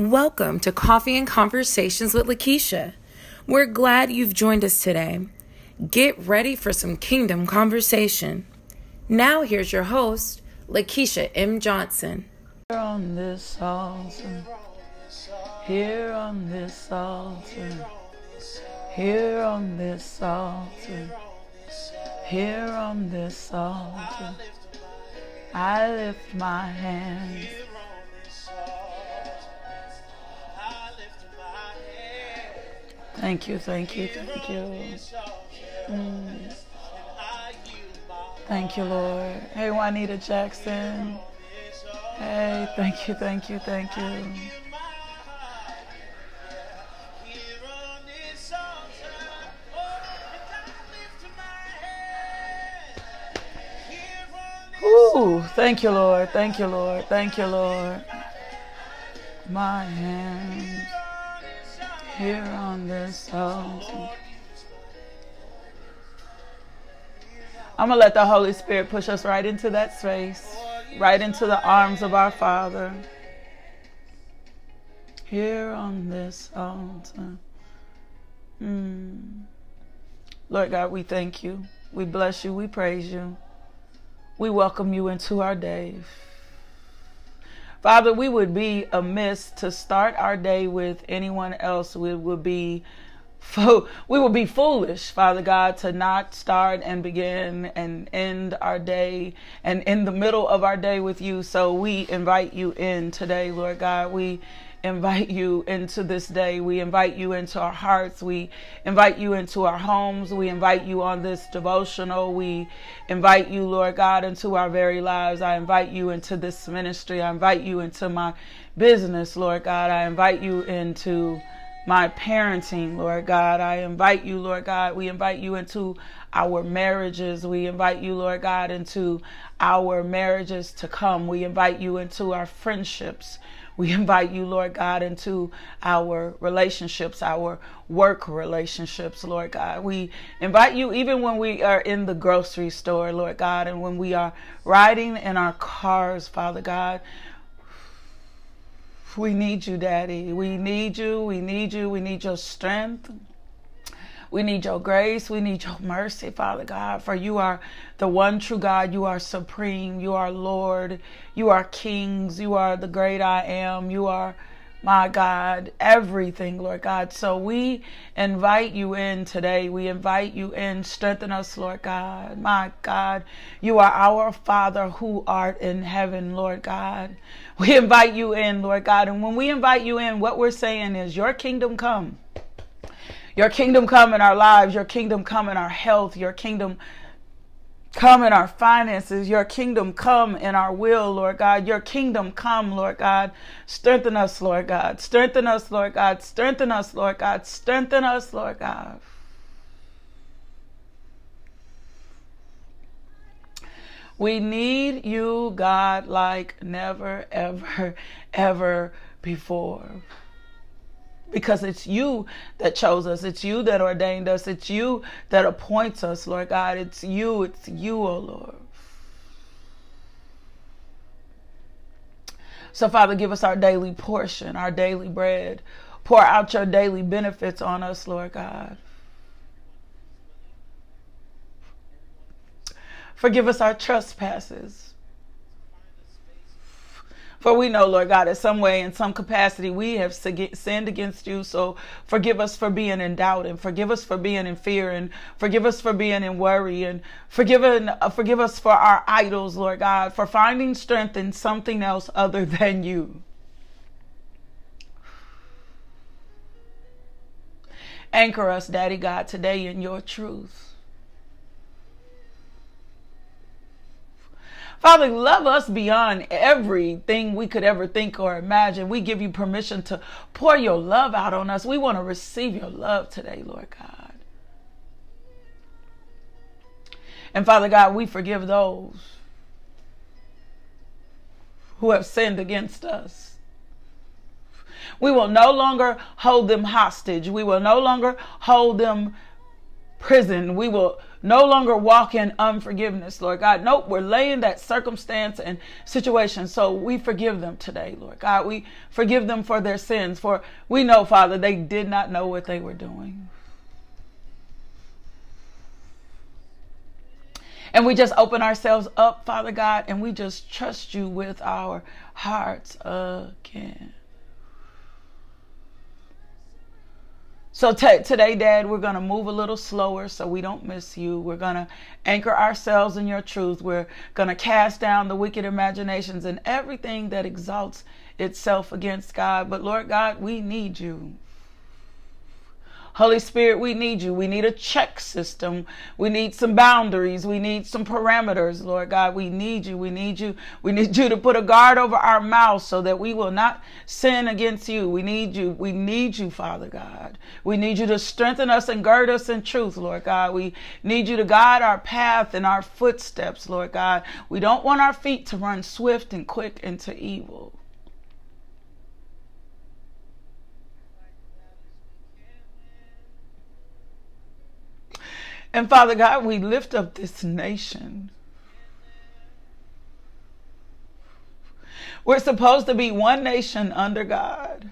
Welcome to Coffee and Conversations with Lakeisha. We're glad you've joined us today. Get ready for some kingdom conversation. Now, here's your host, Lakeisha M. Johnson. Here on this altar, here on this altar, here on this altar, here on this altar, I lift my hands. Thank you, thank you, thank you. Mm. Thank you, Lord. Hey, Juanita Jackson. Hey, thank you, thank you, thank you. Ooh, thank you, Lord. Thank you, Lord. Thank you, Lord. My hands here on this altar. I'm going to let the Holy Spirit push us right into that space, right into the arms of our Father. Here on this altar. Mm. Lord God, we thank you. We bless you. We praise you. We welcome you into our day. Father, we would be amiss to start our day with anyone else. We would be we will be foolish, Father God, to not start and begin and end our day and in the middle of our day with you. So we invite you in today, Lord God. We invite you into this day. We invite you into our hearts. We invite you into our homes. We invite you on this devotional. We invite you, Lord God, into our very lives. I invite you into this ministry. I invite you into my business, Lord God. I invite you into my parenting, Lord God. I invite you, Lord God. We invite you into our marriages. We invite you, Lord God, into our marriages to come. We invite you into our friendships. We invite you, Lord God, into our relationships, our work relationships, Lord God. We invite you even when we are in the grocery store, Lord God, and when we are riding in our cars, Father God. We need you, Daddy. We need you. We need you. We need your strength. We need your grace. We need your mercy, Father God, for you are the one true God. You are supreme. You are Lord. You are kings. You are the great I am. You are my God, everything, Lord God. So we invite you in today. We invite you in. Strengthen us, Lord God. My God, you are our Father who art in heaven, Lord God. We invite you in, Lord God. And when we invite you in, what we're saying is, Your kingdom come. Your kingdom come in our lives. Your kingdom come in our health. Your kingdom come in our finances. Your kingdom come in our will, Lord God. Your kingdom come, Lord God. Strengthen us, Lord God. Strengthen us, Lord God. Strengthen us, Lord God. Strengthen us, Lord God. We need you, God, like never, ever, ever before. Because it's you that chose us. It's you that ordained us. It's you that appoints us, Lord God. It's you. It's you, O oh Lord. So, Father, give us our daily portion, our daily bread. Pour out your daily benefits on us, Lord God. Forgive us our trespasses. For we know, Lord God, in some way, in some capacity, we have sinned against you. So forgive us for being in doubt and forgive us for being in fear and forgive us for being in worry and forgive, uh, forgive us for our idols, Lord God, for finding strength in something else other than you. Anchor us, Daddy God, today in your truth. Father, love us beyond everything we could ever think or imagine. We give you permission to pour your love out on us. We want to receive your love today, Lord God. And Father God, we forgive those who have sinned against us. We will no longer hold them hostage. We will no longer hold them prison. We will no longer walk in unforgiveness, Lord God. Nope, we're laying that circumstance and situation. So we forgive them today, Lord God. We forgive them for their sins, for we know, Father, they did not know what they were doing. And we just open ourselves up, Father God, and we just trust you with our hearts again. So t- today, Dad, we're going to move a little slower so we don't miss you. We're going to anchor ourselves in your truth. We're going to cast down the wicked imaginations and everything that exalts itself against God. But Lord God, we need you. Holy Spirit, we need you. We need a check system. We need some boundaries. We need some parameters, Lord God. We need you. We need you. We need you to put a guard over our mouths so that we will not sin against you. We need you. We need you, Father God. We need you to strengthen us and gird us in truth, Lord God. We need you to guide our path and our footsteps, Lord God. We don't want our feet to run swift and quick into evil. And Father God, we lift up this nation. We're supposed to be one nation under God.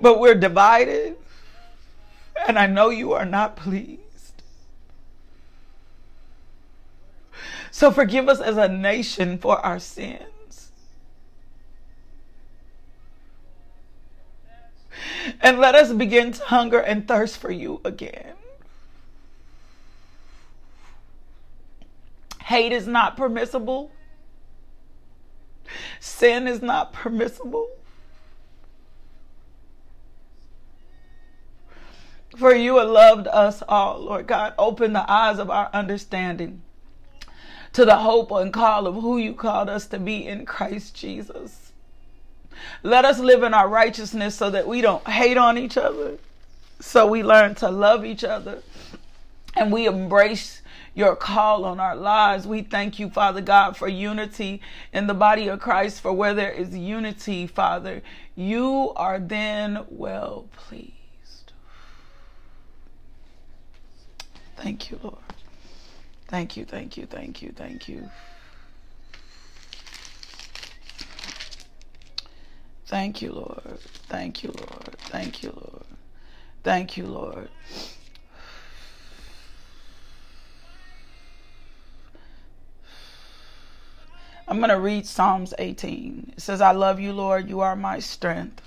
But we're divided, and I know you are not pleased. So forgive us as a nation for our sins. And let us begin to hunger and thirst for you again. Hate is not permissible. Sin is not permissible. For you have loved us all, Lord God. Open the eyes of our understanding to the hope and call of who you called us to be in Christ Jesus. Let us live in our righteousness so that we don't hate on each other. So we learn to love each other and we embrace your call on our lives. We thank you, Father God, for unity in the body of Christ. For where there is unity, Father, you are then well pleased. Thank you, Lord. Thank you, thank you, thank you, thank you. Thank you, Lord. Thank you, Lord. Thank you, Lord. Thank you, Lord. I'm going to read Psalms 18. It says, I love you, Lord. You are my strength.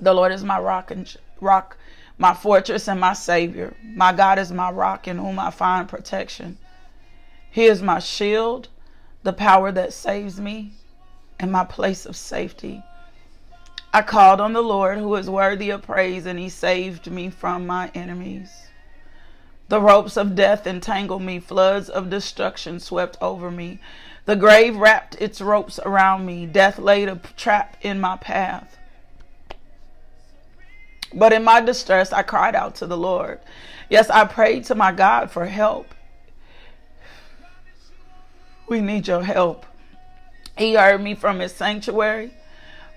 The Lord is my rock and rock, my fortress and my savior. My God is my rock in whom I find protection. He is my shield, the power that saves me and my place of safety. I called on the Lord who is worthy of praise, and he saved me from my enemies. The ropes of death entangled me, floods of destruction swept over me. The grave wrapped its ropes around me, death laid a trap in my path. But in my distress, I cried out to the Lord. Yes, I prayed to my God for help. We need your help. He heard me from his sanctuary.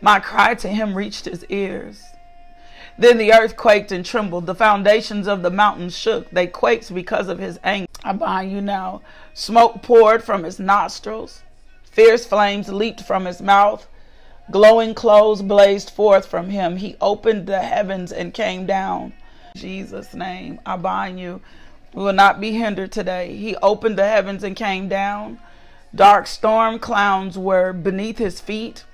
My cry to him reached his ears. Then the earth quaked and trembled. The foundations of the mountains shook. They quaked because of his anger. I bind you now. Smoke poured from his nostrils. Fierce flames leaped from his mouth. Glowing clothes blazed forth from him. He opened the heavens and came down. In Jesus' name, I bind you. We will not be hindered today. He opened the heavens and came down. Dark storm clouds were beneath his feet.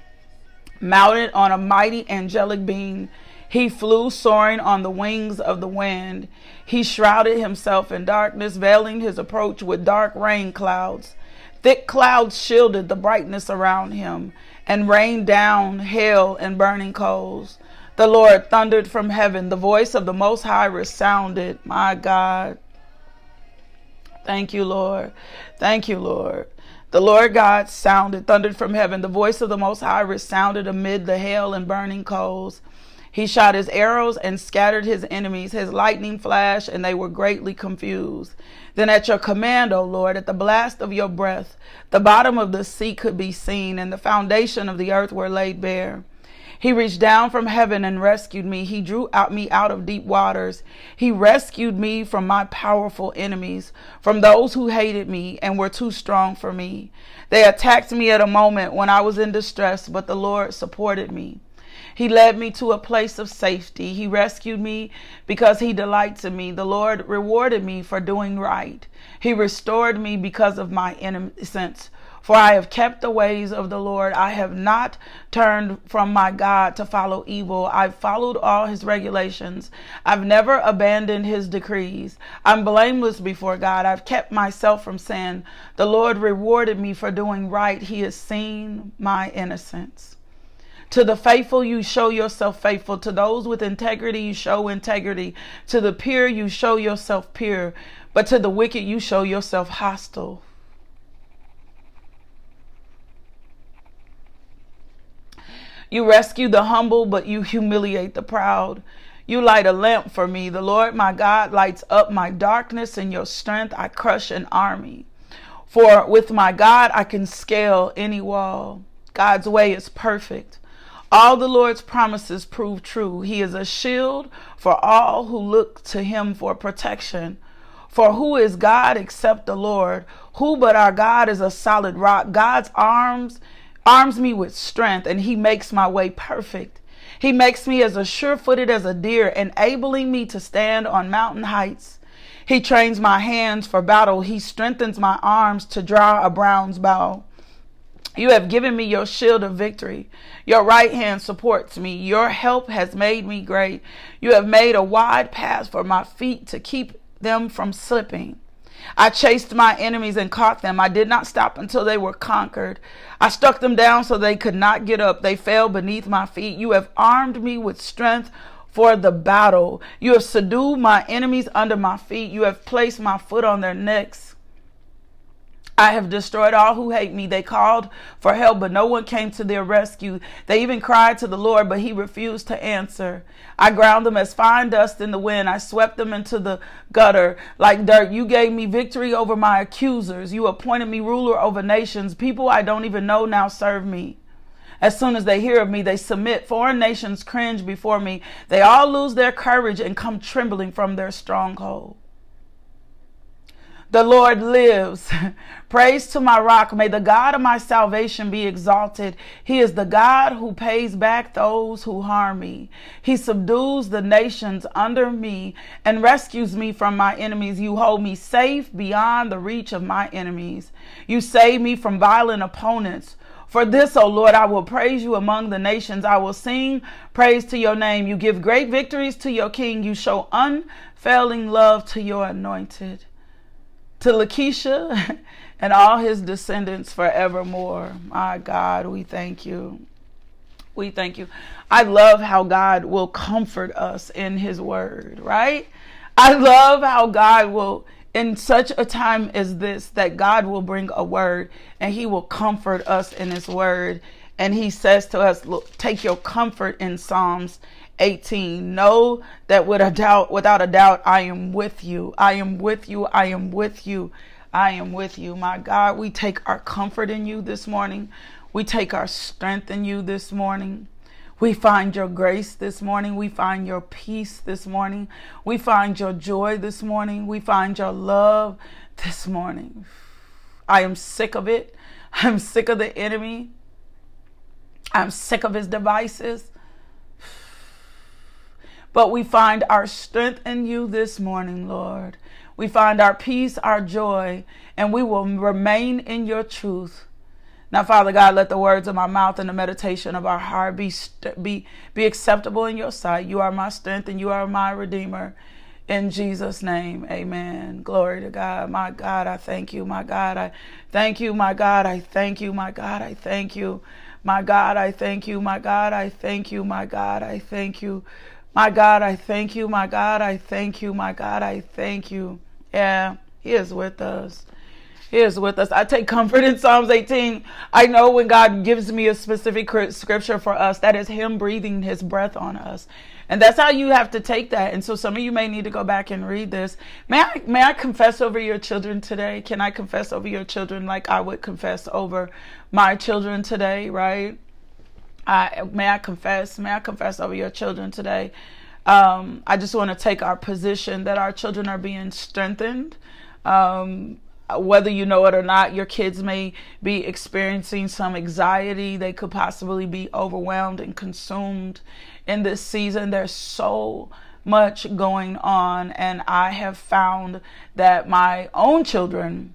Mounted on a mighty angelic being, he flew soaring on the wings of the wind. He shrouded himself in darkness, veiling his approach with dark rain clouds. Thick clouds shielded the brightness around him and rained down hail and burning coals. The Lord thundered from heaven. The voice of the Most High resounded. My God. Thank you, Lord. Thank you, Lord. The Lord God sounded, thundered from heaven. The voice of the Most High resounded amid the hail and burning coals. He shot his arrows and scattered his enemies. His lightning flashed, and they were greatly confused. Then, at your command, O Lord, at the blast of your breath, the bottom of the sea could be seen, and the foundation of the earth were laid bare. He reached down from heaven and rescued me. He drew out me out of deep waters. He rescued me from my powerful enemies, from those who hated me and were too strong for me. They attacked me at a moment when I was in distress, but the Lord supported me. He led me to a place of safety. He rescued me because he delights in me. The Lord rewarded me for doing right. He restored me because of my innocence. For I have kept the ways of the Lord. I have not turned from my God to follow evil. I've followed all his regulations. I've never abandoned his decrees. I'm blameless before God. I've kept myself from sin. The Lord rewarded me for doing right. He has seen my innocence. To the faithful, you show yourself faithful. To those with integrity, you show integrity. To the pure, you show yourself pure. But to the wicked, you show yourself hostile. You rescue the humble, but you humiliate the proud. You light a lamp for me. The Lord my God lights up my darkness. In your strength, I crush an army. For with my God, I can scale any wall. God's way is perfect. All the Lord's promises prove true. He is a shield for all who look to him for protection. For who is God except the Lord? Who but our God is a solid rock? God's arms arms me with strength, and he makes my way perfect. He makes me as sure footed as a deer, enabling me to stand on mountain heights. He trains my hands for battle. He strengthens my arms to draw a bronze bow. You have given me your shield of victory. Your right hand supports me. Your help has made me great. You have made a wide path for my feet to keep them from slipping. I chased my enemies and caught them. I did not stop until they were conquered. I struck them down so they could not get up. They fell beneath my feet. You have armed me with strength for the battle. You have subdued my enemies under my feet. You have placed my foot on their necks. I have destroyed all who hate me. They called for help, but no one came to their rescue. They even cried to the Lord, but he refused to answer. I ground them as fine dust in the wind. I swept them into the gutter like dirt. You gave me victory over my accusers. You appointed me ruler over nations. People I don't even know now serve me. As soon as they hear of me, they submit. Foreign nations cringe before me. They all lose their courage and come trembling from their stronghold. The Lord lives. Praise to my rock. May the God of my salvation be exalted. He is the God who pays back those who harm me. He subdues the nations under me and rescues me from my enemies. You hold me safe beyond the reach of my enemies. You save me from violent opponents. For this, O Lord, I will praise you among the nations. I will sing praise to your name. You give great victories to your king. You show unfailing love to your anointed to Lakeisha and all his descendants forevermore. My God, we thank you. We thank you. I love how God will comfort us in his word, right? I love how God will, in such a time as this, that God will bring a word and he will comfort us in his word. And he says to us, look, take your comfort in Psalms 18. Know that with a doubt, without a doubt, I am with you. I am with you. I am with you. I am with you. My God, we take our comfort in you this morning. We take our strength in you this morning. We find your grace this morning. We find your peace this morning. We find your joy this morning. We find your love this morning. I am sick of it. I'm sick of the enemy. I'm sick of his devices. But we find our strength in you this morning, Lord. We find our peace, our joy, and we will remain in your truth. Now, Father God, let the words of my mouth and the meditation of our heart be, be, be acceptable in your sight. You are my strength and you are my redeemer. In Jesus' name, amen. Glory to God. My God, I thank you. My God, I thank you. My God, I thank you. My God, I thank you. My God, I thank you. My God, I thank you. My God, I thank you. My God, I thank you. My God, I thank you. My God, I thank you. My God, I thank you. Yeah, He is with us. He is with us. I take comfort in Psalms 18. I know when God gives me a specific scripture for us, that is Him breathing His breath on us. And that's how you have to take that. And so some of you may need to go back and read this. May I, may I confess over your children today? Can I confess over your children like I would confess over my children today, right? I may I confess, may I confess over your children today. Um, I just want to take our position that our children are being strengthened. Um, whether you know it or not, your kids may be experiencing some anxiety. They could possibly be overwhelmed and consumed in this season. There's so much going on, and I have found that my own children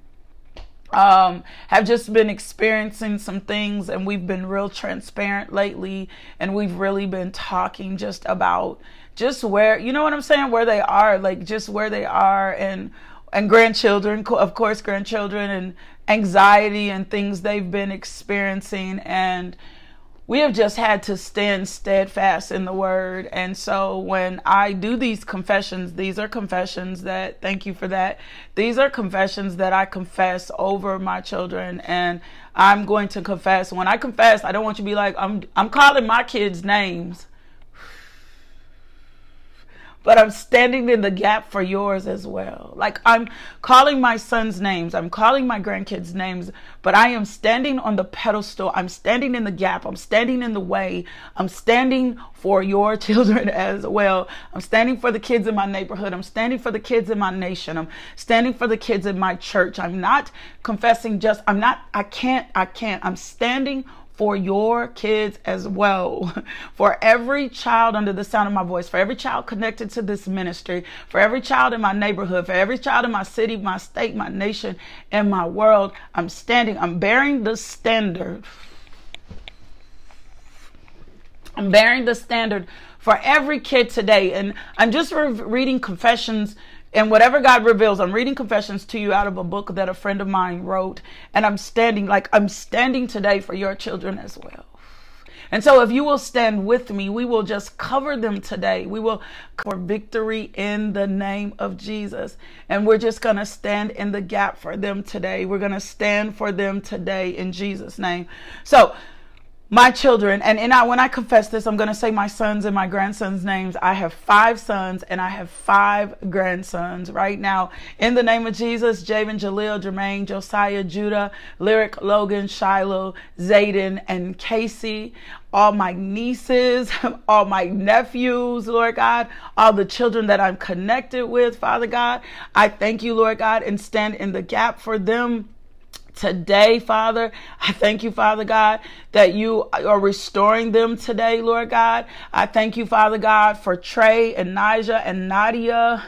um, have just been experiencing some things, and we've been real transparent lately, and we've really been talking just about just where you know what I'm saying, where they are, like just where they are, and and grandchildren, of course, grandchildren, and anxiety and things they've been experiencing, and we have just had to stand steadfast in the word. And so when I do these confessions, these are confessions that, thank you for that. These are confessions that I confess over my children. And I'm going to confess. When I confess, I don't want you to be like, I'm, I'm calling my kids names but I'm standing in the gap for yours as well. Like I'm calling my son's names, I'm calling my grandkids' names, but I am standing on the pedestal. I'm standing in the gap. I'm standing in the way. I'm standing for your children as well. I'm standing for the kids in my neighborhood. I'm standing for the kids in my nation. I'm standing for the kids in my church. I'm not confessing just, I'm not, I can't, I can't. I'm standing for your kids as well. For every child under the sound of my voice, for every child connected to this ministry, for every child in my neighborhood, for every child in my city, my state, my nation, and my world, I'm standing, I'm bearing the standard. I'm bearing the standard for every kid today. And I'm just re- reading confessions and whatever God reveals, I'm reading confessions to you out of a book that a friend of mine wrote. And I'm standing like I'm standing today for your children as well. And so, if you will stand with me, we will just cover them today. We will for victory in the name of Jesus. And we're just going to stand in the gap for them today. We're going to stand for them today in Jesus' name. So, my children, and, and I, when I confess this, I'm going to say my sons and my grandsons' names. I have five sons and I have five grandsons right now. In the name of Jesus, Javen, Jaleel, Jermaine, Josiah, Judah, Lyric, Logan, Shiloh, Zayden, and Casey. All my nieces, all my nephews, Lord God, all the children that I'm connected with, Father God. I thank you, Lord God, and stand in the gap for them today, Father. I thank you, Father God, that you are restoring them today, Lord God. I thank you, Father God, for Trey and Nija and Nadia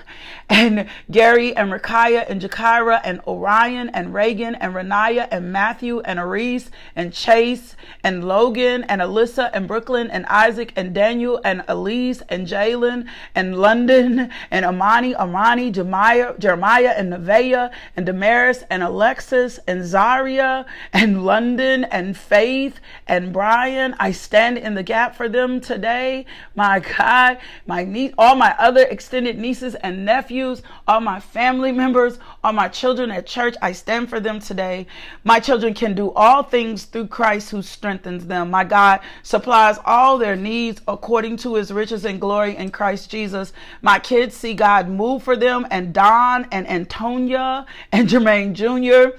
and Gary and Rakaya and Jakira and Orion and Reagan and Renaya and Matthew and Aris and Chase and Logan and Alyssa and Brooklyn and Isaac and Daniel and Elise and Jalen and London and Amani, Amani, Jeremiah, Jeremiah and Nevaeh and Damaris and Alexis and Zaria and London and Faith and Brian. I stand in the gap for them today. My God, my niece, all my other extended nieces and nephews, all my family members, all my children at church, I stand for them today. My children can do all things through Christ who strengthens them. My God supplies all their needs according to his riches and glory in Christ Jesus. My kids see God move for them and Don and Antonia and Jermaine Jr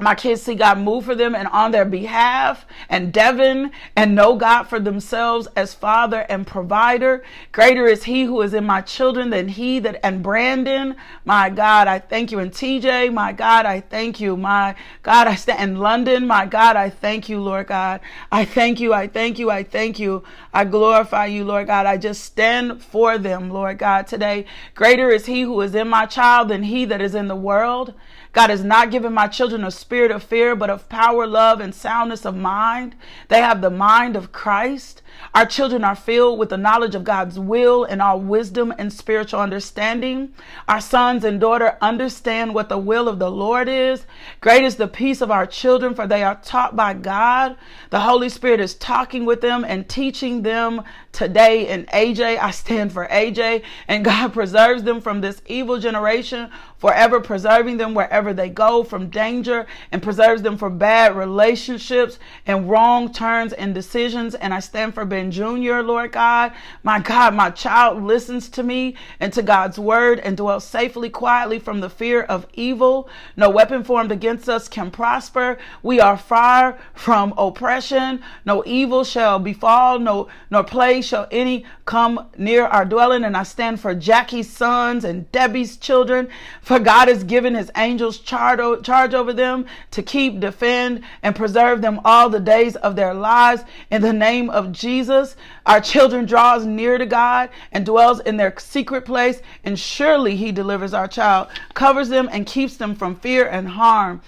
my kids see God move for them and on their behalf, and Devin and know God for themselves as Father and provider. Greater is He who is in my children than He that and Brandon. My God, I thank you. And TJ, my God, I thank you. My God, I stand in London. My God, I thank you, Lord God. I thank you. I thank you. I thank you. I glorify you, Lord God. I just stand for them, Lord God, today. Greater is He who is in my child than He that is in the world. God has not given my children a spirit of fear, but of power, love, and soundness of mind. They have the mind of Christ. Our children are filled with the knowledge of God's will and all wisdom and spiritual understanding. Our sons and daughter understand what the will of the Lord is. Great is the peace of our children, for they are taught by God. The Holy Spirit is talking with them and teaching them today. And AJ, I stand for AJ, and God preserves them from this evil generation. forever preserving them wherever they go from danger and preserves them from bad relationships and wrong turns and decisions. And I stand for Ben Jr., Lord God. My God, my child listens to me and to God's word and dwells safely, quietly from the fear of evil. No weapon formed against us can prosper. We are far from oppression. No evil shall befall, no nor plague shall any come near our dwelling. And I stand for Jackie's sons and Debbie's children. For God has given his angels charge, charge over them to keep, defend, and preserve them all the days of their lives. In the name of Jesus, our children draws near to God and dwells in their secret place. And surely he delivers our child, covers them and keeps them from fear and harm.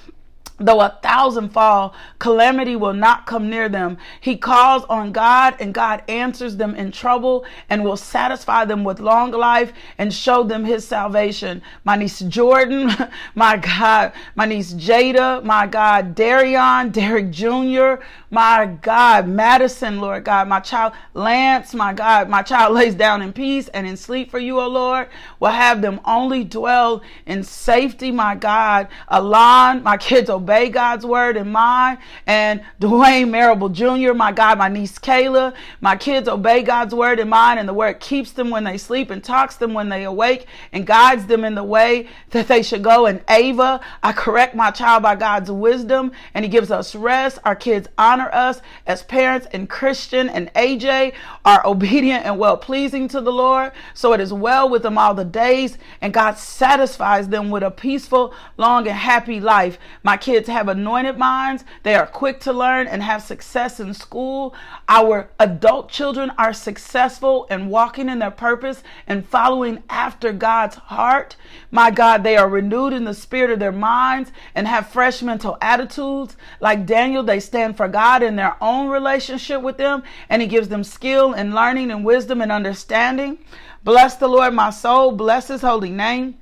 Though a thousand fall, calamity will not come near them. He calls on God, and God answers them in trouble and will satisfy them with long life and show them his salvation. My niece Jordan, my God, my niece Jada, my God, Darion, Derek Jr., my God, Madison, Lord God, my child Lance, my God, my child lays down in peace and in sleep for you, O Lord. Will have them only dwell in safety, my God. Alon, my kids obey God's word and mine. And Dwayne Marable Jr., my God, my niece Kayla, my kids obey God's word and mine, and the word keeps them when they sleep and talks them when they awake and guides them in the way that they should go. And Ava, I correct my child by God's wisdom, and He gives us rest. Our kids honor us as parents, and Christian and AJ are obedient and well pleasing to the Lord. So it is well with them all the days, and God satisfies them with a peaceful, long, and happy life. My kids have anointed minds, they are quick to learn and have success in school. Our adult children are successful and walking in their purpose and following after God's heart. My God, they are renewed in the spirit of their minds and have fresh mental attitudes. Like Daniel, they stand for God in their own relationship with them, and He gives them skill and learning and wisdom and understanding. Bless the Lord, my soul. Bless His holy name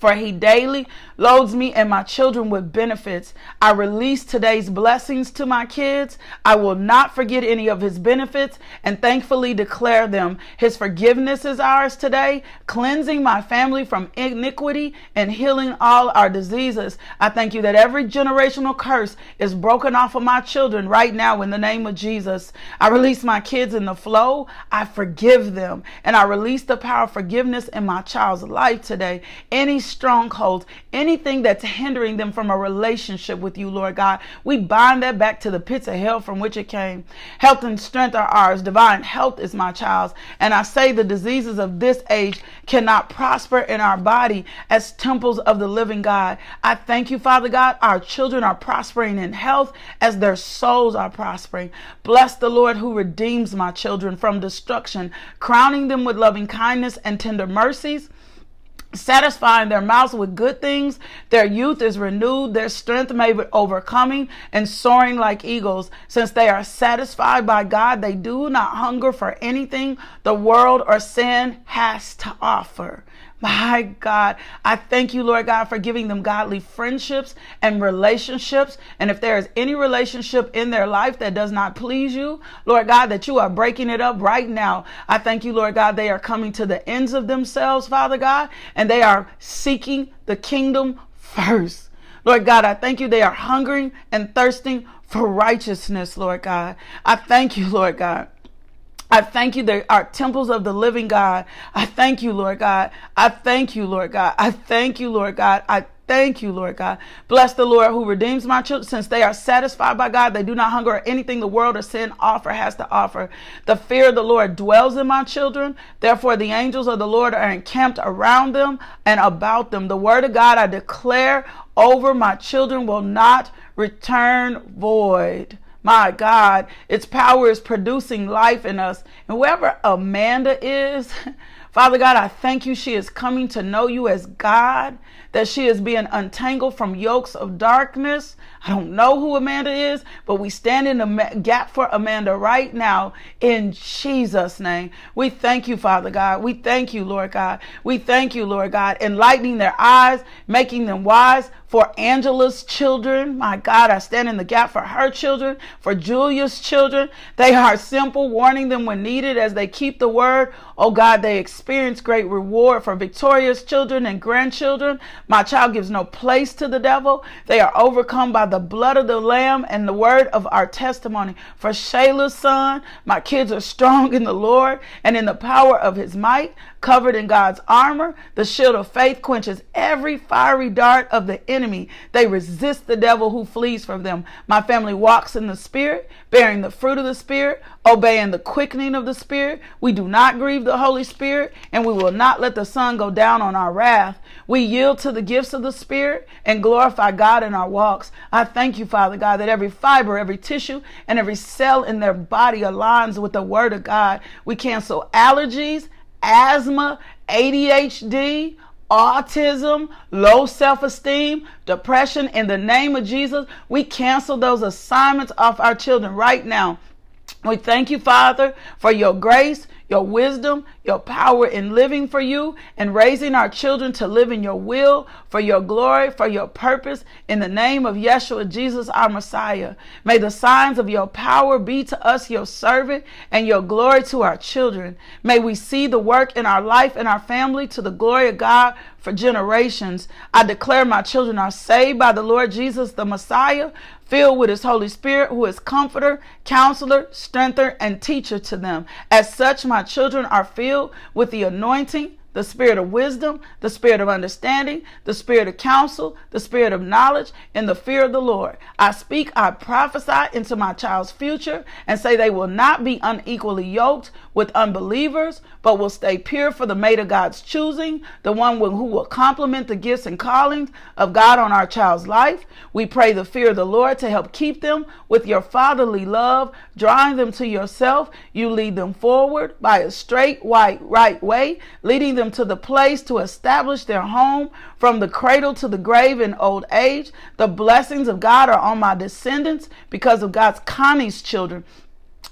for he daily loads me and my children with benefits. I release today's blessings to my kids. I will not forget any of his benefits and thankfully declare them. His forgiveness is ours today, cleansing my family from iniquity and healing all our diseases. I thank you that every generational curse is broken off of my children right now in the name of Jesus. I release my kids in the flow. I forgive them and I release the power of forgiveness in my child's life today. Any strongholds, anything that's hindering them from a relationship with you, Lord God. We bind that back to the pits of hell from which it came. Health and strength are ours. Divine health is my child's. And I say the diseases of this age cannot prosper in our body as temples of the living God. I thank you, Father God. Our children are prospering in health as their souls are prospering. Bless the Lord who redeems my children from destruction, crowning them with loving kindness and tender mercies satisfying their mouths with good things. Their youth is renewed, their strength may be overcoming and soaring like eagles. Since they are satisfied by God, they do not hunger for anything the world or sin has to offer. My God, I thank you, Lord God, for giving them godly friendships and relationships. And if there is any relationship in their life that does not please you, Lord God, that you are breaking it up right now. I thank you, Lord God, they are coming to the ends of themselves, Father God, and they are seeking the kingdom first. Lord God, I thank you. They are hungering and thirsting for righteousness, Lord God. I thank you, Lord God. I thank you. They are temples of the living God. I thank you, Lord God. I thank you, Lord God. I thank you, Lord God. I thank you, Lord God. Bless the Lord who redeems my children. Since they are satisfied by God, they do not hunger or anything the world or sin offer has to offer. The fear of the Lord dwells in my children. Therefore, the angels of the Lord are encamped around them and about them. The word of God I declare over my children will not return void. My God, its power is producing life in us. And whoever Amanda is, Father God, I thank you. She is coming to know you as God, that she is being untangled from yokes of darkness. I don't know who Amanda is, but we stand in the gap for Amanda right now in Jesus' name. We thank you, Father God. We thank you, Lord God. We thank you, Lord God, enlightening their eyes, making them wise for Angela's children. My God, I stand in the gap for her children, for Julia's children. They are simple, warning them when needed as they keep the word. Oh God, they experience great reward for Victoria's children and grandchildren. My child gives no place to the devil. They are overcome by the blood of the Lamb and the word of our testimony. For Shayla's son, my kids are strong in the Lord and in the power of his might covered in God's armor. The shield of faith quenches every fiery dart of the enemy. They resist the devil who flees from them. My family walks in the Spirit, bearing the fruit of the Spirit, obeying the quickening of the Spirit. We do not grieve the Holy Spirit, and we will not let the sun go down on our wrath. We yield to the gifts of the Spirit and glorify God in our walks. I thank you, Father God, that every fiber, every tissue, and every cell in their body aligns with the Word of God. We cancel allergies asthma, ADHD, autism, low self esteem, depression. In the name of Jesus, we cancel those assignments off our children right now. We thank you, Father, for your grace, your wisdom, your power in living for you and raising our children to live in your will, for your glory, for your purpose, in the name of Yeshua, Jesus, our Messiah. May the signs of your power be to us your servant and your glory to our children. May we see the work in our life and our family to the glory of God for generations. I declare my children are saved by the Lord Jesus, the Messiah, filled with his Holy Spirit, who is comforter, counselor, strengthener, and teacher to them. As such, my children are filled with the anointing the spirit of wisdom, the spirit of understanding, the spirit of counsel, the spirit of knowledge, and the fear of the Lord. I speak, I prophesy into my child's future and say they will not be unequally yoked with unbelievers, but will stay pure for the mate of God's choosing, the one who will complement the gifts and callings of God on our child's life. We pray the fear of the Lord to help keep them with your fatherly love, drawing them to yourself. You lead them forward by a straight, white, right way, leading them to the place to establish their home from the cradle to the grave in old age. The blessings of God are on my descendants because of God's Connie's children,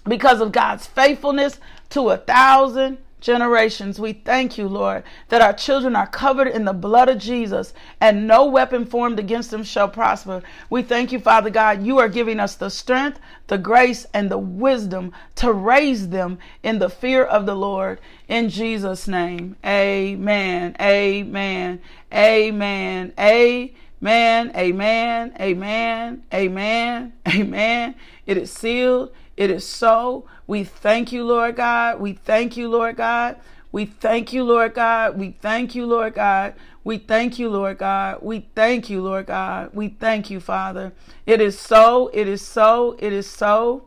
because of God's faithfulness to a thousand generations. We thank you, Lord, that our children are covered in the blood of Jesus and no weapon formed against them shall prosper. We thank you, Father God, you are giving us the strength, the grace, and the wisdom to raise them in the fear of the Lord. In Jesus' name, amen, amen, amen, amen. Amen, amen, amen, amen. It is sealed. It is so. We thank you, Lord God. We thank you, Lord God. We thank you, Lord God. We thank you, Lord God. We thank you, Lord God. We thank you, Lord God. We thank you, Father. It is so. It is so. It is so.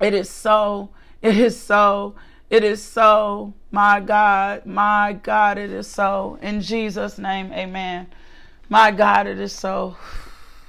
It is so. It is so. It is so. My God. My God, it is so. In Jesus' name, amen. My God, it is so.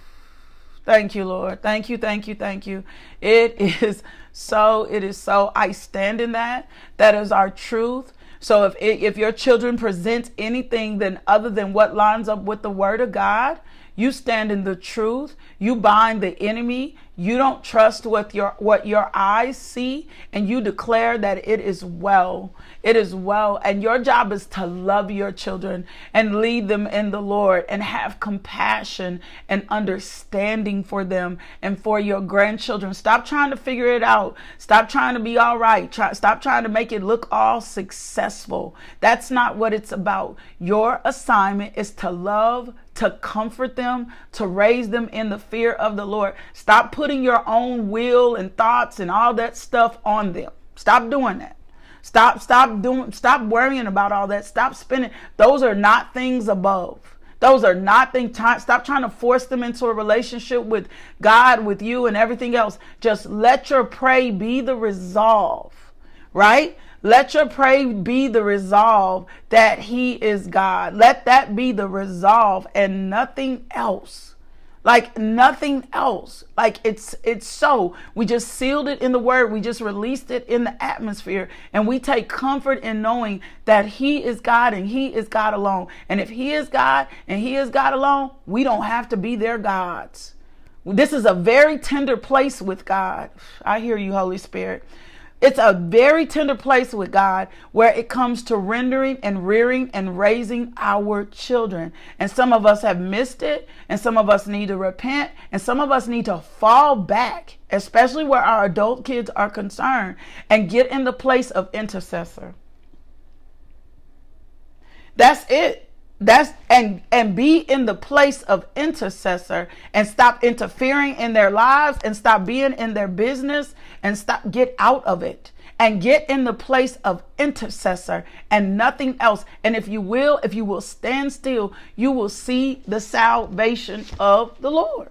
Thank you, Lord. Thank you, thank you, thank you. It is so, it is so. I stand in that. That is our truth. So if if your children present anything then other than what lines up with the word of God, you stand in the truth. You bind the enemy. You don't trust what your what your eyes see and you declare that it is well. It is well and your job is to love your children and lead them in the Lord and have compassion and understanding for them and for your grandchildren. Stop trying to figure it out. Stop trying to be all right. Try, stop trying to make it look all successful. That's not what it's about. Your assignment is to love to comfort them, to raise them in the fear of the Lord. Stop putting your own will and thoughts and all that stuff on them. Stop doing that. Stop, stop doing, stop worrying about all that. Stop spending. Those are not things above. Those are not things. Stop trying to force them into a relationship with God, with you, and everything else. Just let your pray be the resolve, right? Let your pray be the resolve that He is God. Let that be the resolve and nothing else. Like nothing else. Like it's it's so. We just sealed it in the word. We just released it in the atmosphere. And we take comfort in knowing that He is God and He is God alone. And if He is God and He is God alone, we don't have to be their gods. This is a very tender place with God. I hear you, Holy Spirit. It's a very tender place with God where it comes to rendering and rearing and raising our children. And some of us have missed it, and some of us need to repent, and some of us need to fall back, especially where our adult kids are concerned, and get in the place of intercessor. That's it that's and and be in the place of intercessor and stop interfering in their lives and stop being in their business and stop get out of it. And get in the place of intercessor and nothing else. And if you will if you will stand still you will see the salvation of the lord.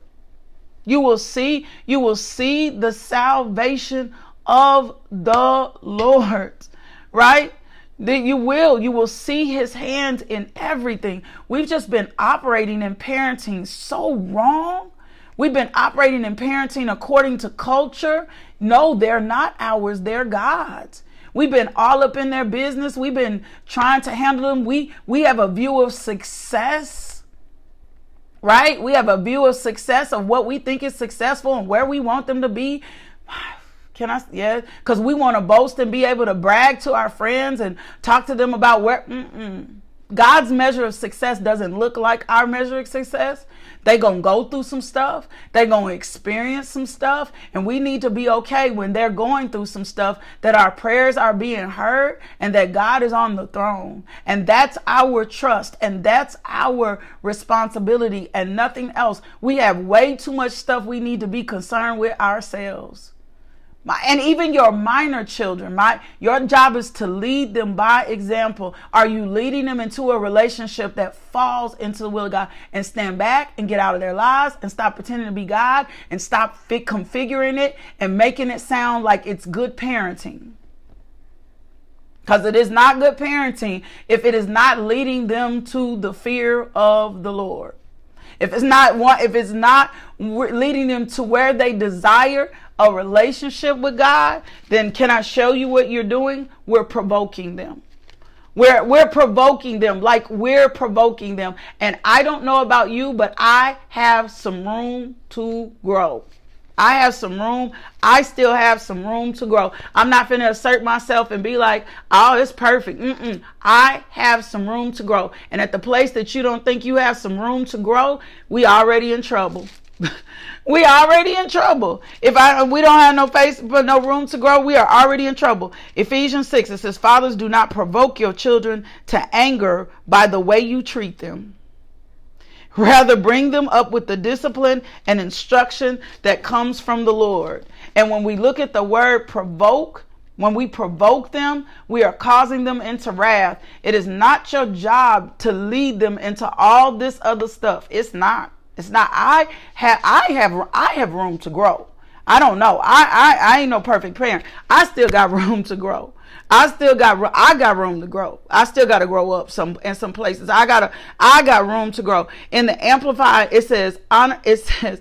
You will see you will see the salvation of the lord. Right that you will you will see his hands in everything. We've just been operating in parenting so wrong. We've been operating in parenting according to culture. No they're not ours they're god's. We've been all up in their business. We've been trying to handle them. We we have a view of success right? We have a view of success of what we think is successful and where we want them to be can I? Yeah, because we want to boast and be able to brag to our friends and talk to them about where. Mm-mm. God's measure of success doesn't look like our measure of success. They gonna go through some stuff. They gonna experience some stuff, and we need to be okay when they're going through some stuff. That our prayers are being heard, and that God is on the throne, and that's our trust, and that's our responsibility, and nothing else. We have way too much stuff we need to be concerned with ourselves. My, and even your minor children, my your job is to lead them by example. Are you leading them into a relationship that falls into the will of God and stand back and get out of their lives and stop pretending to be God and stop fit configuring it and making it sound like it's good parenting? Because it is not good parenting if it is not leading them to the fear of the Lord. If it's not one, if it's not leading them to where they desire a relationship with God, then can I show you what you're doing? We're provoking them. We're, we're provoking them like we're provoking them. And I don't know about you, but I have some room to grow. I have some room. I still have some room to grow. I'm not going to assert myself and be like, oh, it's perfect. Mm-mm. I have some room to grow. And at the place that you don't think you have some room to grow, we already in trouble. we already in trouble. If I we don't have no face but no room to grow, we are already in trouble. Ephesians 6 it says, Fathers, do not provoke your children to anger by the way you treat them. Rather, bring them up with the discipline and instruction that comes from the Lord. And when we look at the word provoke, when we provoke them, we are causing them into wrath. It is not your job to lead them into all this other stuff. It's not. It's not. I have I have I have room to grow. I don't know. I I, I ain't no perfect parent. I still got room to grow. I still got I got room to grow. I still got to grow up some in some places. I got to I got room to grow. In the amplified it says honor it says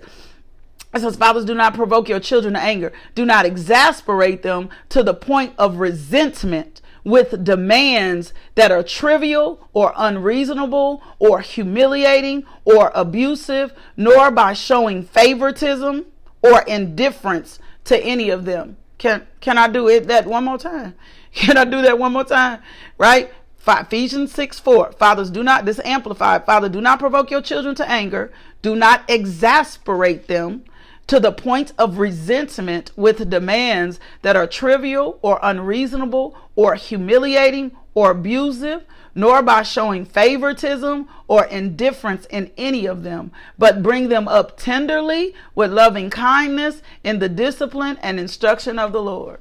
it says, Fathers, do not provoke your children to anger. Do not exasperate them to the point of resentment with demands that are trivial or unreasonable or humiliating or abusive, nor by showing favoritism or indifference to any of them. Can can I do it that one more time? Can I do that one more time? Right? Ephesians 6 4. Fathers, do not, this amplified, Father, do not provoke your children to anger. Do not exasperate them to the point of resentment with demands that are trivial or unreasonable or humiliating or abusive, nor by showing favoritism or indifference in any of them, but bring them up tenderly with loving kindness in the discipline and instruction of the Lord.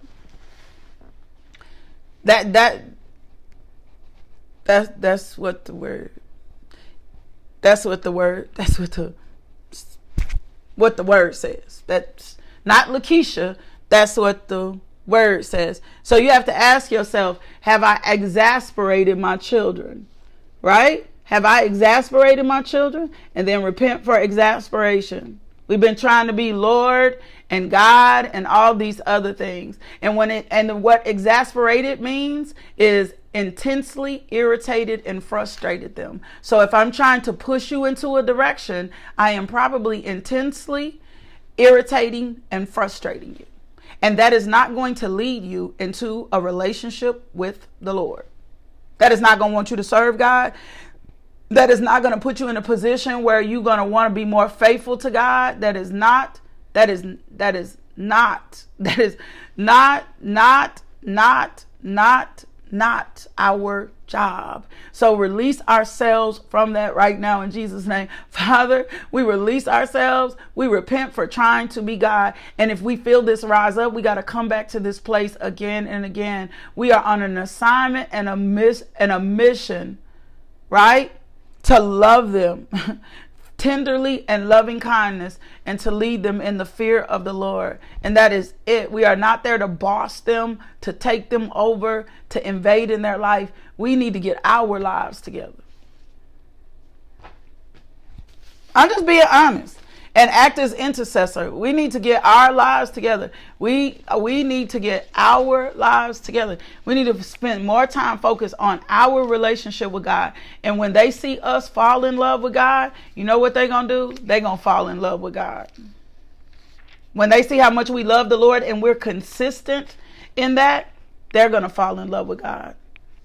That that that's that's what the word that's what the word that's what the what the word says. That's not Lakeisha. That's what the word says. So you have to ask yourself, have I exasperated my children? Right? Have I exasperated my children? And then repent for exasperation. We've been trying to be Lord and God and all these other things. And when it and what exasperated means is intensely irritated and frustrated them. So if I'm trying to push you into a direction, I am probably intensely irritating and frustrating you. And that is not going to lead you into a relationship with the Lord. That is not going to want you to serve God. That is not going to put you in a position where you're going to want to be more faithful to God. That is not, that is, that is not, that is not, not, not, not, not our job. So release ourselves from that right now in Jesus' name. Father, we release ourselves. We repent for trying to be God. And if we feel this rise up, we got to come back to this place again and again. We are on an assignment and a miss and a mission, right? To love them. tenderly and loving kindness and to lead them in the fear of the Lord. And that is it. We are not there to boss them, to take them over, to invade in their life. We need to get our lives together. I'm just being honest and act as intercessor. We need to get our lives together. We we need to get our lives together. We need to spend more time focused on our relationship with God. And when they see us fall in love with God, you know what they're going to do? They're going to fall in love with God. When they see how much we love the Lord and we're consistent in that, they're going to fall in love with God.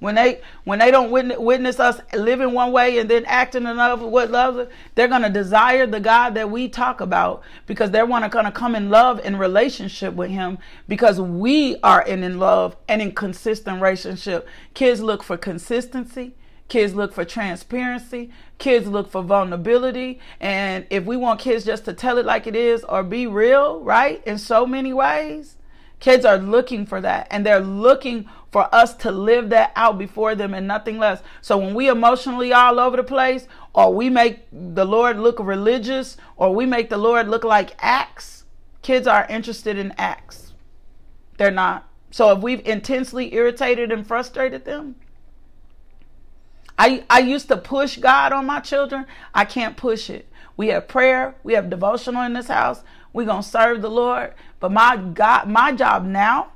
When they when they don't witness, witness us living one way and then acting another what love, they're gonna desire the God that we talk about because they're wanna gonna come in love in relationship with Him because we are in in love and in consistent relationship. Kids look for consistency. Kids look for transparency. Kids look for vulnerability. And if we want kids just to tell it like it is or be real, right, in so many ways, kids are looking for that. And they're looking for us to live that out before them and nothing less. So when we emotionally all over the place, or we make the Lord look religious, or we make the Lord look like acts, kids are interested in acts. They're not. So if we've intensely irritated and frustrated them, I, I used to push God on my children. I can't push it. We have prayer, we have devotional in this house. We're gonna serve the Lord. But my God, my job now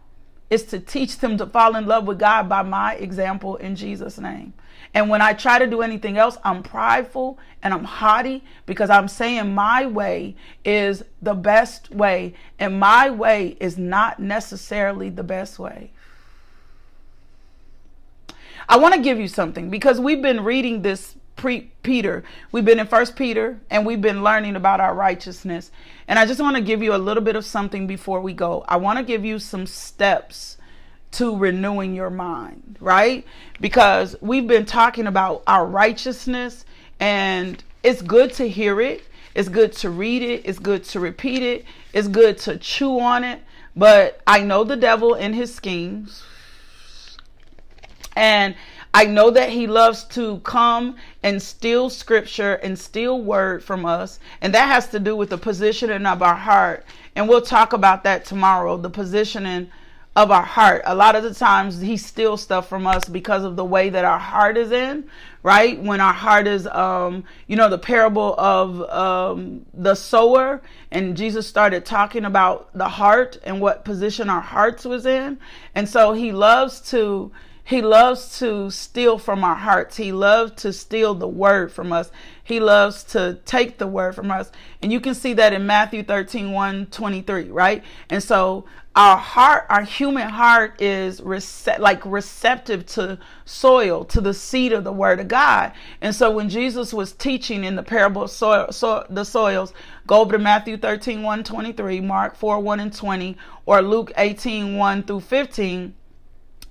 is to teach them to fall in love with God by my example in Jesus' name. And when I try to do anything else, I'm prideful and I'm haughty because I'm saying my way is the best way, and my way is not necessarily the best way. I want to give you something because we've been reading this pre Peter. We've been in First Peter and we've been learning about our righteousness. And I just want to give you a little bit of something before we go. I want to give you some steps to renewing your mind, right? Because we've been talking about our righteousness and it's good to hear it. It's good to read it. It's good to repeat it. It's good to chew on it. But I know the devil and his schemes. And I know that he loves to come and steal scripture and steal word from us. And that has to do with the positioning of our heart. And we'll talk about that tomorrow the positioning of our heart. A lot of the times he steals stuff from us because of the way that our heart is in, right? When our heart is, um, you know, the parable of um, the sower, and Jesus started talking about the heart and what position our hearts was in. And so he loves to he loves to steal from our hearts. He loves to steal the word from us. He loves to take the word from us. And you can see that in Matthew 13, 1, 23, right? And so our heart, our human heart is rece- like receptive to soil, to the seed of the word of God. And so when Jesus was teaching in the parable of soil, so, the soils, go over to Matthew 13, 1, 23, Mark 4, 1 and 20, or Luke 18, 1 through 15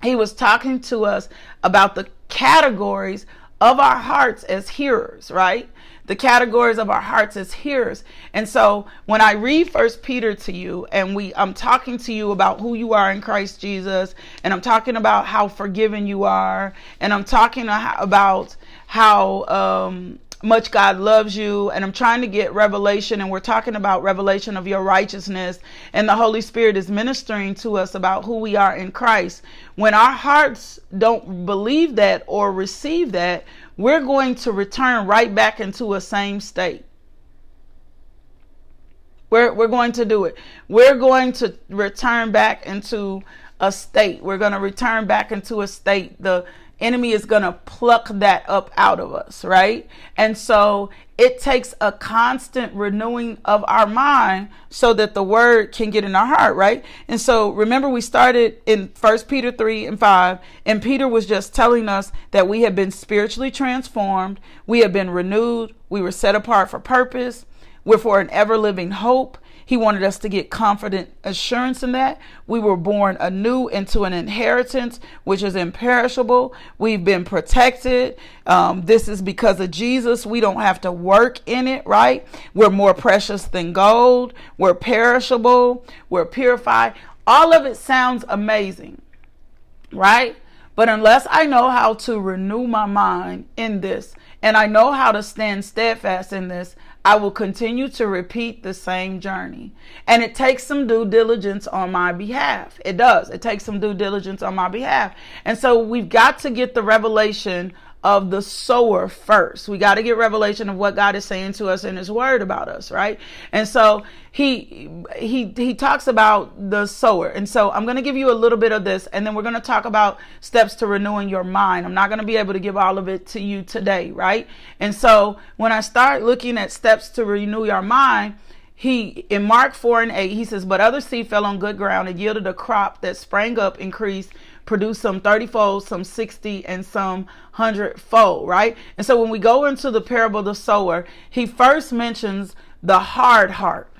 he was talking to us about the categories of our hearts as hearers, right? The categories of our hearts as hearers. And so when I read first Peter to you and we I'm talking to you about who you are in Christ Jesus and I'm talking about how forgiven you are and I'm talking about how um much God loves you. And I'm trying to get revelation, and we're talking about revelation of your righteousness. And the Holy Spirit is ministering to us about who we are in Christ. When our hearts don't believe that or receive that, we're going to return right back into a same state. We're, we're going to do it. We're going to return back into a state. We're going to return back into a state. The enemy is going to pluck that up out of us, right? And so it takes a constant renewing of our mind so that the word can get in our heart, right? And so remember we started in First Peter 3 and 5, and Peter was just telling us that we have been spiritually transformed, we have been renewed, we were set apart for purpose, we're for an ever living hope he wanted us to get confident assurance in that. We were born anew into an inheritance which is imperishable. We've been protected. Um, this is because of Jesus. We don't have to work in it, right? We're more precious than gold. We're perishable. We're purified. All of it sounds amazing, right? But unless I know how to renew my mind in this and I know how to stand steadfast in this, I will continue to repeat the same journey. And it takes some due diligence on my behalf. It does. It takes some due diligence on my behalf. And so we've got to get the revelation of the sower first. We got to get revelation of what God is saying to us in his word about us, right? And so he he he talks about the sower. And so I'm going to give you a little bit of this and then we're going to talk about steps to renewing your mind. I'm not going to be able to give all of it to you today, right? And so when I start looking at steps to renew your mind, he in Mark 4 and 8, he says, But other seed fell on good ground and yielded a crop that sprang up, increased, produced some 30 fold, some 60, and some 100 fold, right? And so when we go into the parable of the sower, he first mentions the hard heart.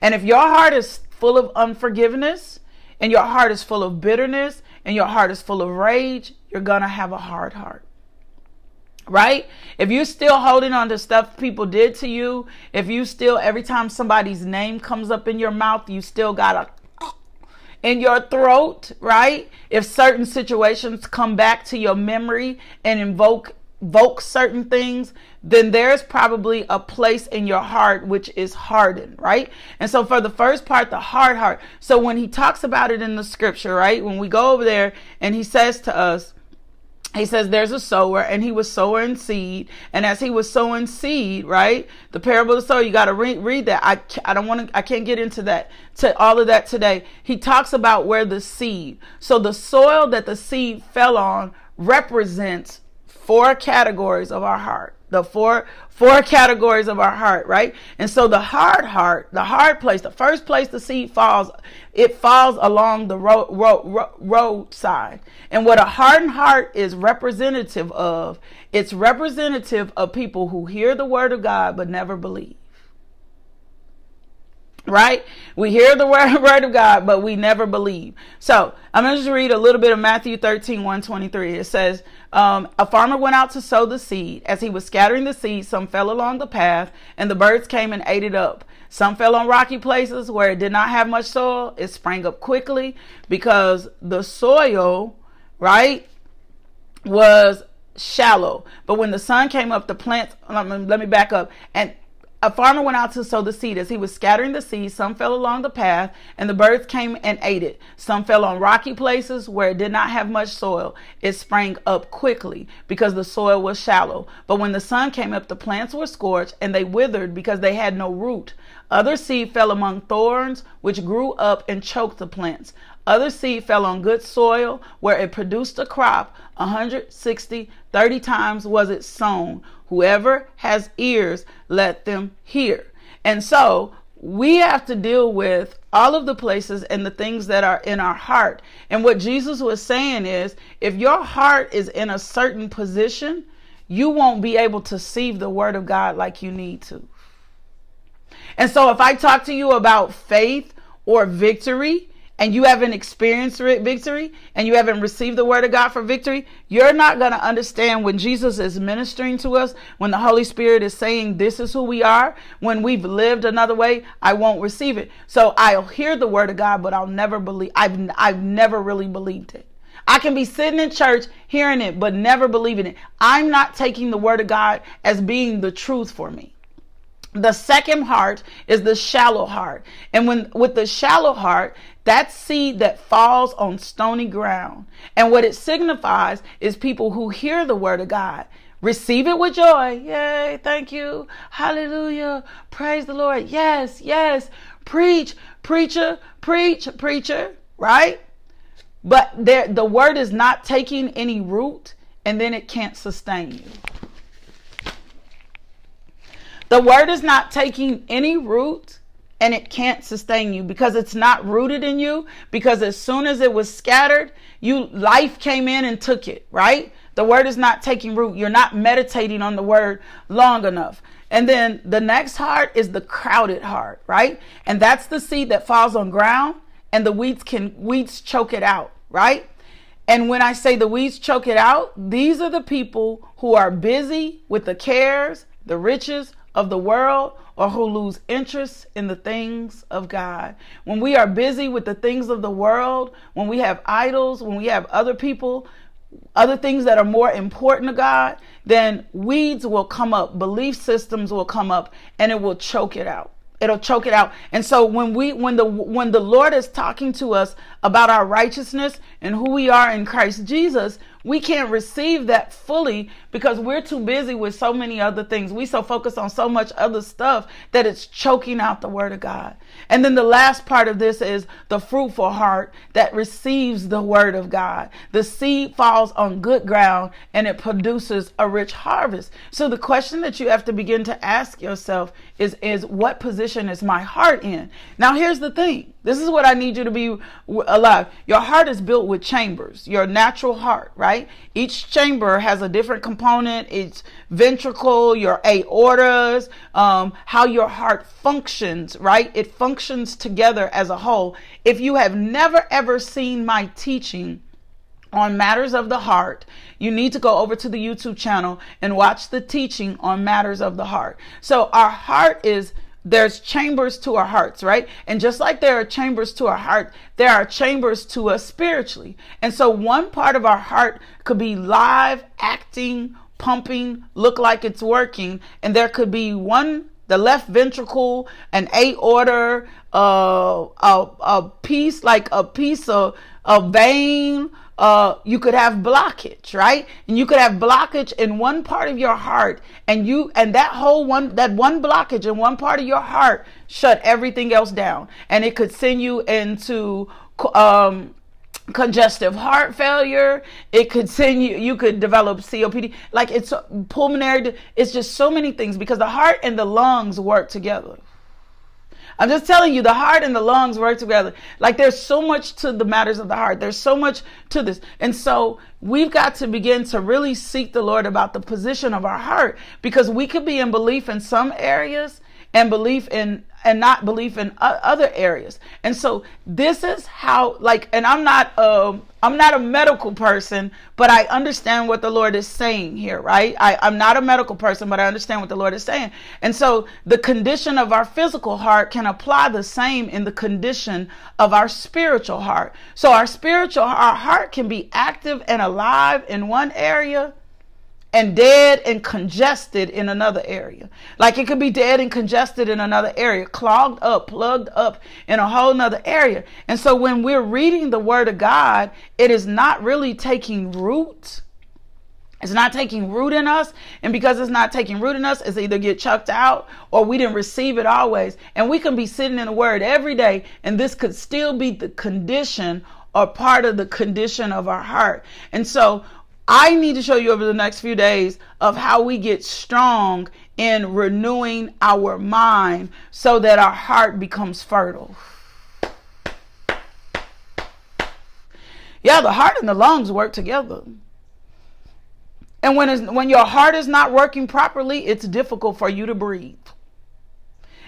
And if your heart is full of unforgiveness, and your heart is full of bitterness, and your heart is full of rage, you're going to have a hard heart right? If you're still holding on to stuff people did to you, if you still, every time somebody's name comes up in your mouth, you still got a in your throat, right? If certain situations come back to your memory and invoke invoke certain things, then there's probably a place in your heart which is hardened, right? And so for the first part, the hard heart. So when he talks about it in the scripture, right? When we go over there and he says to us, he says there's a sower and he was sowing seed and as he was sowing seed right the parable of the sower you got to re- read that. I i don't want to i can't get into that to all of that today. He talks about where the seed so the soil that the seed fell on represents four categories of our heart. The four four categories of our heart right? And so the hard heart the hard place the first place the seed falls it falls along the road, road, roadside. And what a hardened heart is representative of it's representative of people who hear the word of god but never believe right? We hear the word, word of God, but we never believe. So I'm going to just read a little bit of Matthew 13, 123. It says, um, a farmer went out to sow the seed. As he was scattering the seed, some fell along the path and the birds came and ate it up. Some fell on rocky places where it did not have much soil. It sprang up quickly because the soil, right, was shallow. But when the sun came up, the plants, let me, let me back up. And a farmer went out to sow the seed. As he was scattering the seed, some fell along the path, and the birds came and ate it. Some fell on rocky places where it did not have much soil. It sprang up quickly because the soil was shallow. But when the sun came up, the plants were scorched and they withered because they had no root. Other seed fell among thorns, which grew up and choked the plants. Other seed fell on good soil where it produced a crop 160, 30 times was it sown. Whoever has ears, let them hear. And so we have to deal with all of the places and the things that are in our heart. And what Jesus was saying is if your heart is in a certain position, you won't be able to see the word of God like you need to. And so if I talk to you about faith or victory, and you haven't experienced victory and you haven't received the word of God for victory, you're not going to understand when Jesus is ministering to us, when the Holy Spirit is saying, This is who we are. When we've lived another way, I won't receive it. So I'll hear the word of God, but I'll never believe, I've, I've never really believed it. I can be sitting in church hearing it, but never believing it. I'm not taking the word of God as being the truth for me. The second heart is the shallow heart. And when with the shallow heart, that seed that falls on stony ground. And what it signifies is people who hear the word of God, receive it with joy. Yay, thank you. Hallelujah. Praise the Lord. Yes, yes. Preach, preacher, preach, preacher, right? but there the word is not taking any root and then it can't sustain you. The word is not taking any root and it can't sustain you because it's not rooted in you because as soon as it was scattered, you life came in and took it, right? The word is not taking root. You're not meditating on the word long enough. And then the next heart is the crowded heart, right? And that's the seed that falls on ground and the weeds can weeds choke it out, right? And when I say the weeds choke it out, these are the people who are busy with the cares, the riches of the world, or who lose interest in the things of God. When we are busy with the things of the world, when we have idols, when we have other people other things that are more important to God, then weeds will come up, belief systems will come up, and it will choke it out. It'll choke it out. And so when we when the when the Lord is talking to us about our righteousness and who we are in Christ Jesus, we can't receive that fully because we're too busy with so many other things. We so focused on so much other stuff that it's choking out the word of God. And then the last part of this is the fruitful heart that receives the word of God. The seed falls on good ground and it produces a rich harvest. So the question that you have to begin to ask yourself is is what position is my heart in? Now here's the thing. This is what I need you to be alive. Your heart is built with chambers, your natural heart, right? Each chamber has a different component. It's ventricle, your aortas, um, how your heart functions, right? It functions together as a whole. If you have never ever seen my teaching, on matters of the heart, you need to go over to the YouTube channel and watch the teaching on matters of the heart. So, our heart is there's chambers to our hearts, right? And just like there are chambers to our heart, there are chambers to us spiritually. And so one part of our heart could be live, acting, pumping, look like it's working. And there could be one, the left ventricle, an aorta, uh, a, a piece, like a piece of a vein, uh, you could have blockage, right? And you could have blockage in one part of your heart, and you and that whole one that one blockage in one part of your heart shut everything else down, and it could send you into um, congestive heart failure. It could send you. You could develop COPD. Like it's pulmonary. It's just so many things because the heart and the lungs work together. I'm just telling you, the heart and the lungs work together. Like there's so much to the matters of the heart. There's so much to this. And so we've got to begin to really seek the Lord about the position of our heart because we could be in belief in some areas and belief in and not belief in other areas. And so this is how like and I'm not um I'm not a medical person, but I understand what the Lord is saying here, right? I, I'm not a medical person, but I understand what the Lord is saying. And so the condition of our physical heart can apply the same in the condition of our spiritual heart. So our spiritual our heart can be active and alive in one area and dead and congested in another area. Like it could be dead and congested in another area, clogged up, plugged up in a whole nother area. And so when we're reading the word of God, it is not really taking root. It's not taking root in us. And because it's not taking root in us, it's either get chucked out or we didn't receive it always. And we can be sitting in the word every day, and this could still be the condition or part of the condition of our heart. And so I need to show you over the next few days of how we get strong in renewing our mind so that our heart becomes fertile. Yeah, the heart and the lungs work together. And when, when your heart is not working properly, it's difficult for you to breathe.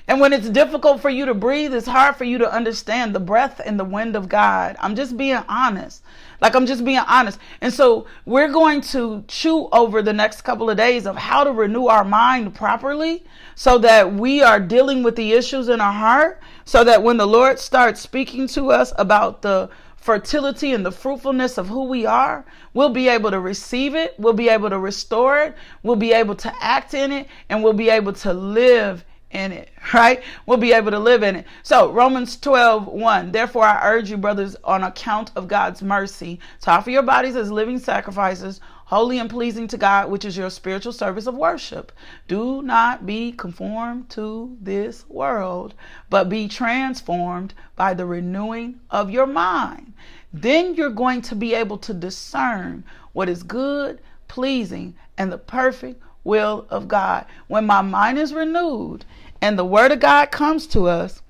And when it's difficult for you to breathe, it's hard for you to understand the breath and the wind of God. I'm just being honest. Like I'm just being honest. And so we're going to chew over the next couple of days of how to renew our mind properly so that we are dealing with the issues in our heart so that when the Lord starts speaking to us about the fertility and the fruitfulness of who we are, we'll be able to receive it, we'll be able to restore it, we'll be able to act in it, and we'll be able to live in it, right? We'll be able to live in it. So, Romans 12, 1. Therefore, I urge you, brothers, on account of God's mercy, to offer your bodies as living sacrifices, holy and pleasing to God, which is your spiritual service of worship. Do not be conformed to this world, but be transformed by the renewing of your mind. Then you're going to be able to discern what is good, pleasing, and the perfect will of God. When my mind is renewed and the word of God comes to us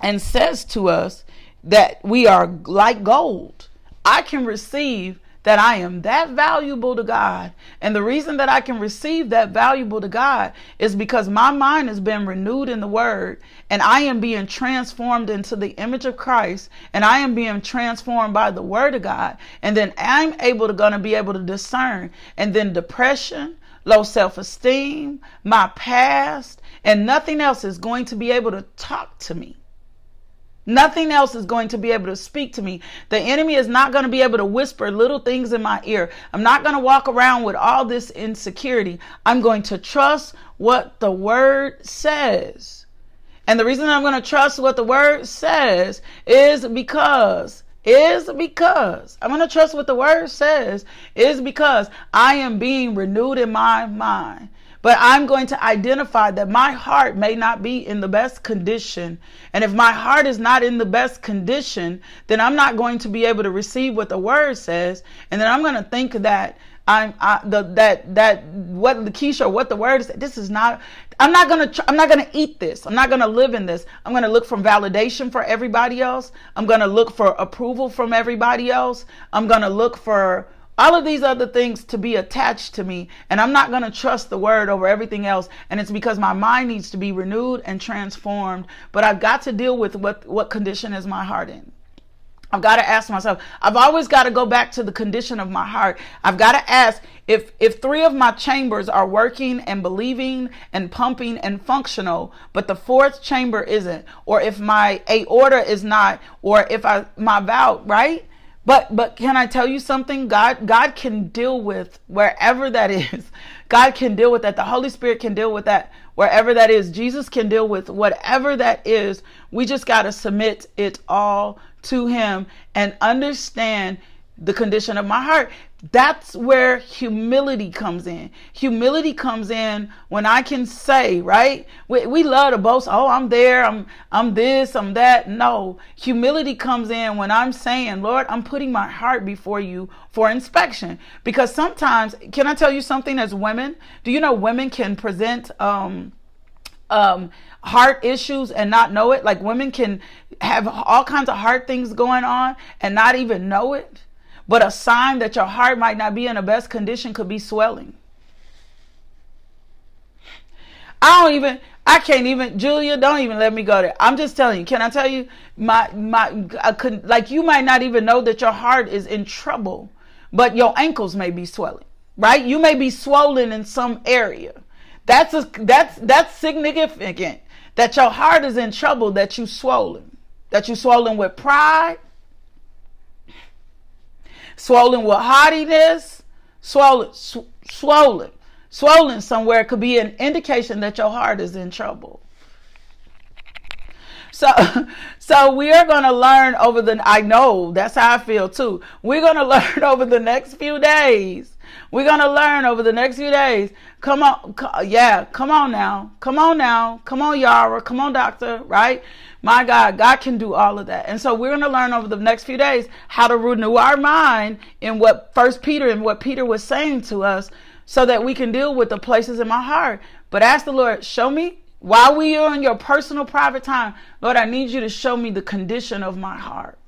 and says to us that we are like gold, I can receive that I am that valuable to God. And the reason that I can receive that valuable to God is because my mind has been renewed in the word and I am being transformed into the image of Christ and I am being transformed by the word of God. And then I'm able to gonna be able to discern and then depression, low self-esteem, my past, and nothing else is going to be able to talk to me. Nothing else is going to be able to speak to me. The enemy is not going to be able to whisper little things in my ear. I'm not going to walk around with all this insecurity. I'm going to trust what the word says. And the reason I'm going to trust what the word says is because is because I'm going to trust what the word says is because I am being renewed in my mind. But I'm going to identify that my heart may not be in the best condition. And if my heart is not in the best condition, then I'm not going to be able to receive what the word says. And then I'm going to think that I'm I, the that that what the Keisha what the word is. This is not. I'm not gonna. I'm not gonna eat this. I'm not gonna live in this. I'm gonna look for validation for everybody else. I'm gonna look for approval from everybody else. I'm gonna look for all of these other things to be attached to me and i'm not going to trust the word over everything else and it's because my mind needs to be renewed and transformed but i've got to deal with what what condition is my heart in I've got to ask myself. I've always got to go back to the condition of my heart. I've got to ask if if three of my chambers are working and believing and pumping and functional, but the fourth chamber isn't, or if my aorta is not, or if I my valve, right? But but can I tell you something? God God can deal with wherever that is. God can deal with that. The Holy Spirit can deal with that wherever that is. Jesus can deal with whatever that is. We just got to submit it all to him and understand the condition of my heart. That's where humility comes in. Humility comes in when I can say, right? We, we love to boast, oh, I'm there, I'm I'm this, I'm that. No. Humility comes in when I'm saying, Lord, I'm putting my heart before you for inspection. Because sometimes, can I tell you something as women? Do you know women can present um um heart issues and not know it? Like women can have all kinds of heart things going on and not even know it. But a sign that your heart might not be in the best condition could be swelling. I don't even I can't even Julia, don't even let me go there. I'm just telling you. Can I tell you my my I could like you might not even know that your heart is in trouble, but your ankles may be swelling. Right? You may be swollen in some area. That's a, that's that's significant that your heart is in trouble that you swollen. That you swollen with pride, swollen with haughtiness, swollen, sw- swollen, swollen somewhere could be an indication that your heart is in trouble. So, so we are going to learn over the, I know that's how I feel too. We're going to learn over the next few days. We're going to learn over the next few days. Come on. Yeah. Come on now. Come on now. Come on, Yara. Come on, doctor. Right? My God, God can do all of that. And so we're going to learn over the next few days how to renew our mind in what First Peter and what Peter was saying to us so that we can deal with the places in my heart. But ask the Lord, show me while we are in your personal private time, Lord, I need you to show me the condition of my heart.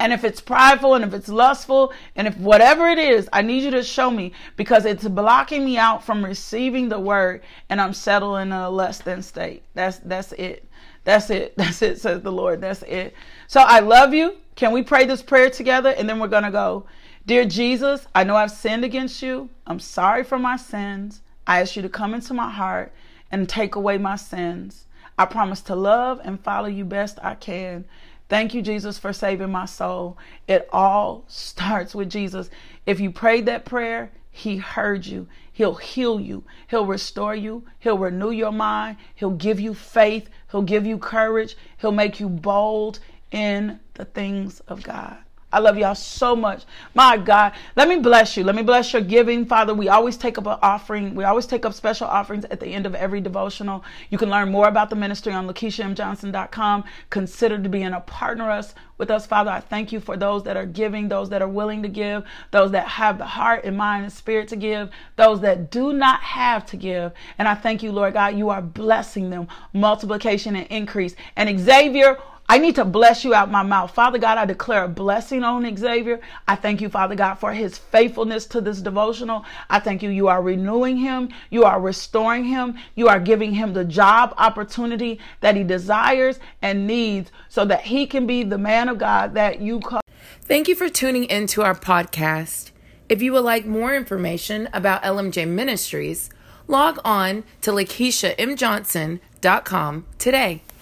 And if it's prideful and if it's lustful and if whatever it is, I need you to show me because it's blocking me out from receiving the word and I'm settling in a less than state. That's that's it. That's it. That's it, says the Lord. That's it. So I love you. Can we pray this prayer together? And then we're going to go. Dear Jesus, I know I've sinned against you. I'm sorry for my sins. I ask you to come into my heart and take away my sins. I promise to love and follow you best I can. Thank you, Jesus, for saving my soul. It all starts with Jesus. If you prayed that prayer, He heard you. He'll heal you. He'll restore you. He'll renew your mind. He'll give you faith. He'll give you courage. He'll make you bold in the things of God. I love y'all so much. My God, let me bless you. Let me bless your giving, Father. We always take up an offering. We always take up special offerings at the end of every devotional. You can learn more about the ministry on LakeishaMJohnson.com. Consider to being a partner us with us, Father. I thank you for those that are giving, those that are willing to give, those that have the heart and mind and spirit to give, those that do not have to give. And I thank you, Lord God, you are blessing them, multiplication and increase. And Xavier, I need to bless you out my mouth. Father God, I declare a blessing on Xavier. I thank you, Father God, for his faithfulness to this devotional. I thank you. You are renewing him. You are restoring him. You are giving him the job opportunity that he desires and needs so that he can be the man of God that you call. Thank you for tuning into our podcast. If you would like more information about LMJ Ministries, log on to LakeishaMJohnson.com today.